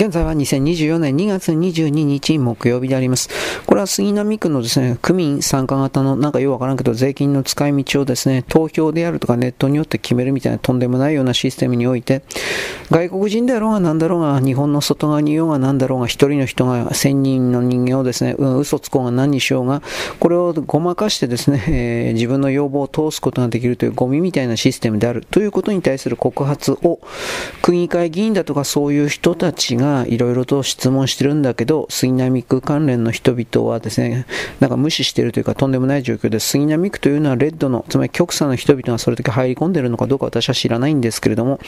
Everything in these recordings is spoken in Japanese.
現在は2024年2月22日木曜日であります。これは杉並区のですね、区民参加型のなんかよくわからんけど税金の使い道をですね、投票であるとかネットによって決めるみたいなとんでもないようなシステムにおいて、外国人であろうが何だろうが、日本の外側にいようが何だろうが、一人の人が千人の人間をですね、うん、嘘つこうが何にしようが、これをごまかしてですね、えー、自分の要望を通すことができるというゴミみたいなシステムであるということに対する告発を、区議会議員だとかそういう人たちがいろいろと質問してるんだけど、杉並区関連の人々はですね、なんか無視しているというかとんでもない状況で、杉並区というのはレッドの、つまり極左の人々がそれだけ入り込んでいるのかどうか私は知らないんですけれども、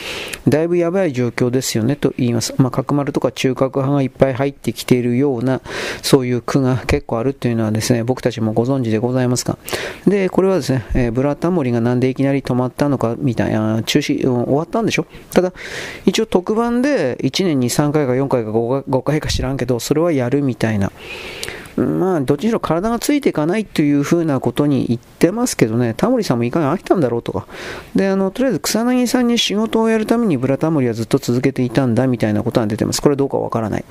だいぶやばい状況ですよねと言います。まあ、角丸とか中核派がいっぱい入ってきているような、そういう区が結構あるというのはですね、僕たちもご存知でございますか。で、これはですね、えー、ブラタモリがなんでいきなり止まったのかみたいな、中止、終わったんでしょ？ただ、一応特番で1年に3回か4回か5回か知らんけど、それはやるみたいな。まあ、どっちにしろ体がついていかないというふうなことに言ってますけどね、タモリさんもいかに飽きたんだろうとか。で、あの、とりあえず草薙さんに仕事をやるためにブラタモリはずっと続けていたんだみたいなことが出てます。これどうかわからない。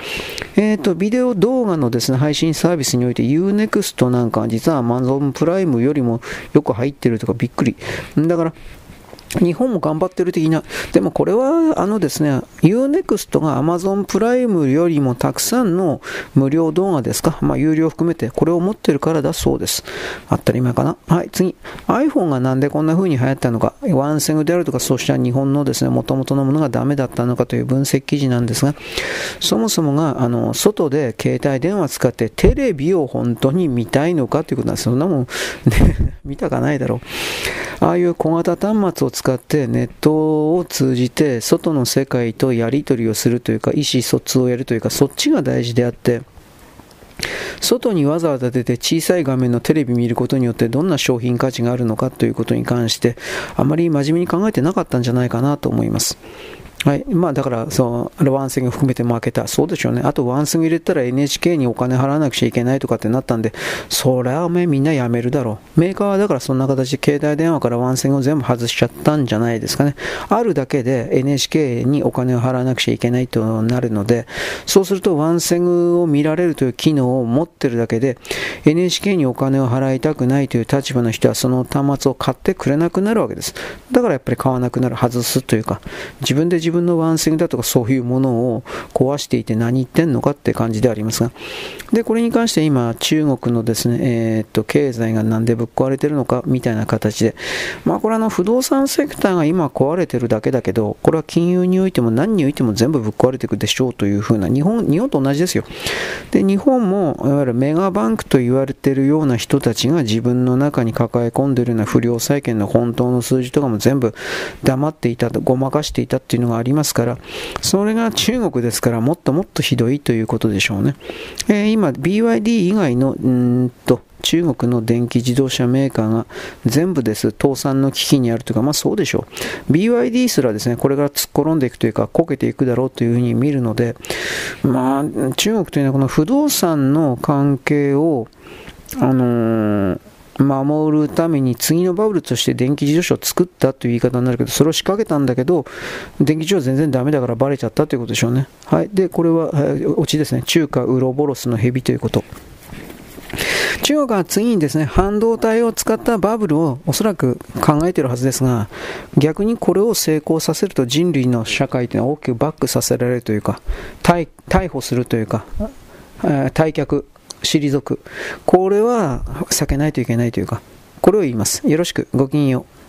えっ、ー、と、ビデオ動画のですね、配信サービスにおいて Unext なんか実は Amazon プライムよりもよく入ってるとかびっくり。だから、日本も頑張ってる的な、でもこれはあのですね、Unext が Amazon プライムよりもたくさんの無料動画ですか、まあ有料含めてこれを持ってるからだそうです。当たり前かな。はい、次。iPhone がなんでこんな風に流行ったのか、ワンセグであるとか、そうした日本のですね、元々のものがダメだったのかという分析記事なんですが、そもそもが、あの、外で携帯電話使ってテレビを本当に見たいのかということなんです。そんなもん、ね、見たかないだろう。ああいう小型端末を使ってネットを通じて外の世界とやり取りをするというか意思疎通をやるというかそっちが大事であって外にわざわざ出て小さい画面のテレビ見ることによってどんな商品価値があるのかということに関してあまり真面目に考えてなかったんじゃないかなと思います。はい。まあだから、そう、ワンセグ含めて負けた。そうでしょうね。あとワンセグ入れたら NHK にお金払わなくちゃいけないとかってなったんで、それはおめみんなやめるだろう。メーカーはだからそんな形で携帯電話からワンセグを全部外しちゃったんじゃないですかね。あるだけで NHK にお金を払わなくちゃいけないとなるので、そうするとワンセグを見られるという機能を持ってるだけで、NHK にお金を払いたくないという立場の人はその端末を買ってくれなくなるわけです。だからやっぱり買わなくなる、外すというか、自分で自自分のワンセグだとかそういうものを壊していて何言ってんのかって感じでありますが、で、これに関して今、中国のですね、えー、っと、経済がなんでぶっ壊れてるのかみたいな形で、まあこれあの、不動産セクターが今壊れてるだけだけど、これは金融においても何においても全部ぶっ壊れていくでしょうというふうな、日本、日本と同じですよ。で、日本も、いわゆるメガバンクと言われてるような人たちが自分の中に抱え込んでるような不良債権の本当の数字とかも全部黙っていた、ごまかしていたっていうのがありますから、それが中国ですからもっともっとひどいということでしょうね。えー、今、BYD 以外の、うんと、中国の電気自動車メーカーが全部です、倒産の危機にあるというか、まあそうでしょう。BYD すらですね、これから突っ転んでいくというか、こけていくだろうというふうに見るので、まあ、中国というのはこの不動産の関係を、あのー守るために次のバブルとして電気自動車を作ったという言い方になるけど、それを仕掛けたんだけど、電気自動車全然ダメだからバレちゃったということでしょうね。はい。で、これは、オチですね。中華ウロボロスの蛇ということ。中国は次にですね、半導体を使ったバブルをおそらく考えているはずですが、逆にこれを成功させると人類の社会というのは大きくバックさせられるというか、逮捕するというか、退却退く。これは避けないといけないというか、これを言います。よろしく、ごきげんよう。